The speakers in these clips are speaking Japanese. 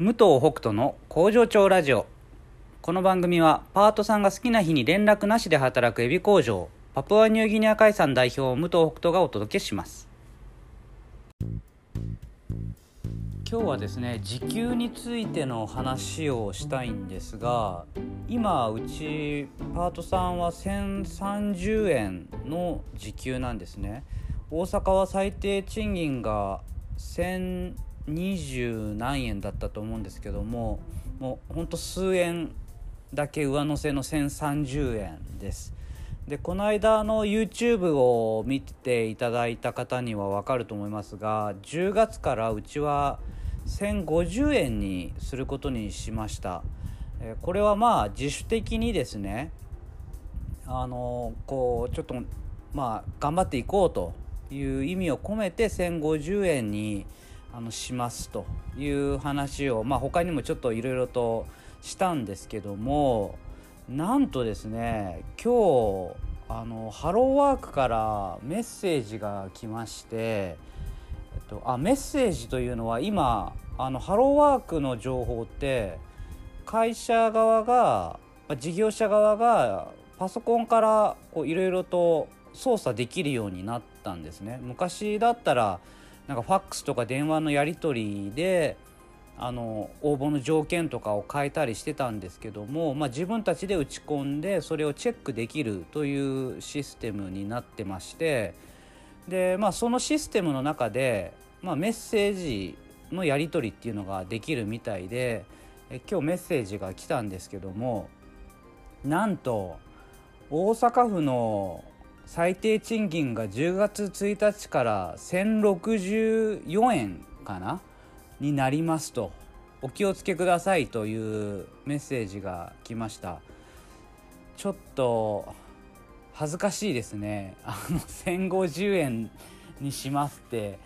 武藤北斗の工場長ラジオ。この番組はパートさんが好きな日に連絡なしで働くエビ工場パプアニューギニア海産代表武藤北斗がお届けします。今日はですね時給についての話をしたいんですが今うちパートさんは1030円の時給なんですね。大阪は最低賃金が1020何円だったと思うんですけどももうほんと数円だけ上乗せの1030円です。でこの間の YouTube を見ていただいた方には分かると思いますが10月からうちは1050円にすることにしました。これはまあ自主的にですねあのこうちょっとまあ頑張っていこうという意味を込めて1050円にあのしますという話を、まあ、他にもちょっといろいろとしたんですけどもなんとですね今日あのハローワークからメッセージが来まして、えっと、あメッセージというのは今あのハローワークの情報って会社側が事業者側がパソコンからいろいろと操作できるようになったんですね。昔だったらなんかファックスとか電話のやり取りであの応募の条件とかを変えたりしてたんですけども、まあ、自分たちで打ち込んでそれをチェックできるというシステムになってましてで、まあ、そのシステムの中で、まあ、メッセージのやり取りっていうのができるみたいでえ今日メッセージが来たんですけどもなんと大阪府の最低賃金が10月1日から1064円かな？になりますと。お気をつけくださいというメッセージが来ました。ちょっと恥ずかしいですね。あの1050円にしますって。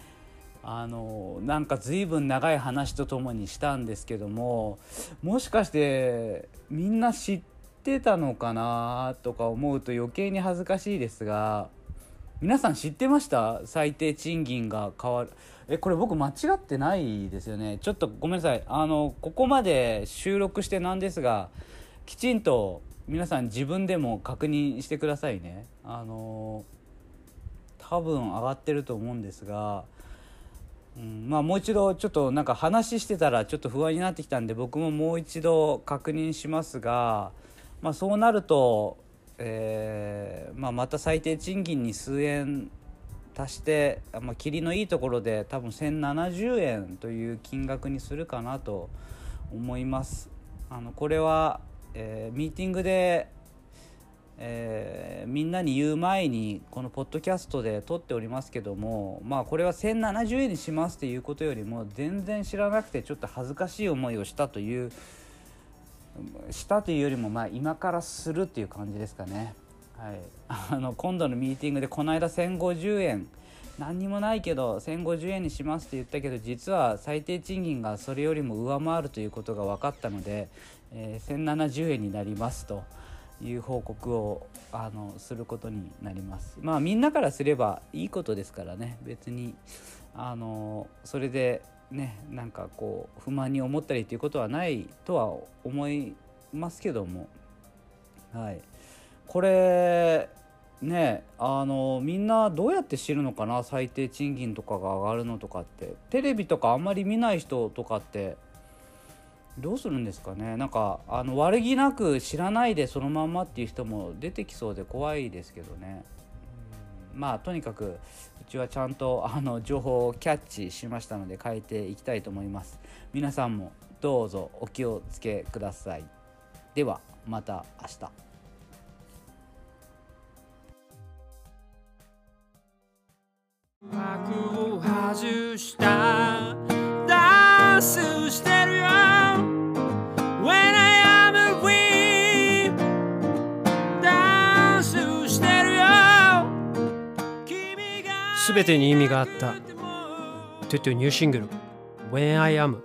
あのなんか随分長い話とともにしたんですけどももしかしてみんな知ってってたのかなとか思うと余計に恥ずかしいですが皆さん知ってました？最低賃金が変わる。えこれ僕間違ってないですよね。ちょっとごめんなさい。あのここまで収録してなんですがきちんと皆さん自分でも確認してくださいね。あの多分上がってると思うんですがうん、まあもう一度ちょっとなんか話してたらちょっと不安になってきたんで僕ももう一度確認しますが、まあ、そうなると、えーまあ、また最低賃金に数円足して、まあ、霧のいいところで多分1070円という金額にするかなと思います。あのこれは、えー、ミーティングでえー、みんなに言う前にこのポッドキャストで撮っておりますけどもまあこれは1070円にしますっていうことよりも全然知らなくてちょっと恥ずかしい思いをしたというしたというよりもまあ今からするっていう感じですかね。はい、あの今度のミーティングでこの間1050円何にもないけど1050円にしますって言ったけど実は最低賃金がそれよりも上回るということが分かったので、えー、1070円になりますと。いう報告をあのすることになりますまあみんなからすればいいことですからね別にあのそれでねなんかこう不満に思ったりということはないとは思いますけども。はい。これねあのみんなどうやって知るのかな？最低賃金とかが上がるのとかって。テレビとかあんまり見ない人とかってどうするんですかね？なんかあの悪気なく知らないでそのまんまっていう人も出てきそうで怖いですけどね。まあとにかくうちはちゃんとあの情報をキャッチしましたので変えていきたいと思います。皆さんもどうぞお気をつけください。ではまた明日。幕を外した全てに意味があった。トゥトゥニューシングル When I Am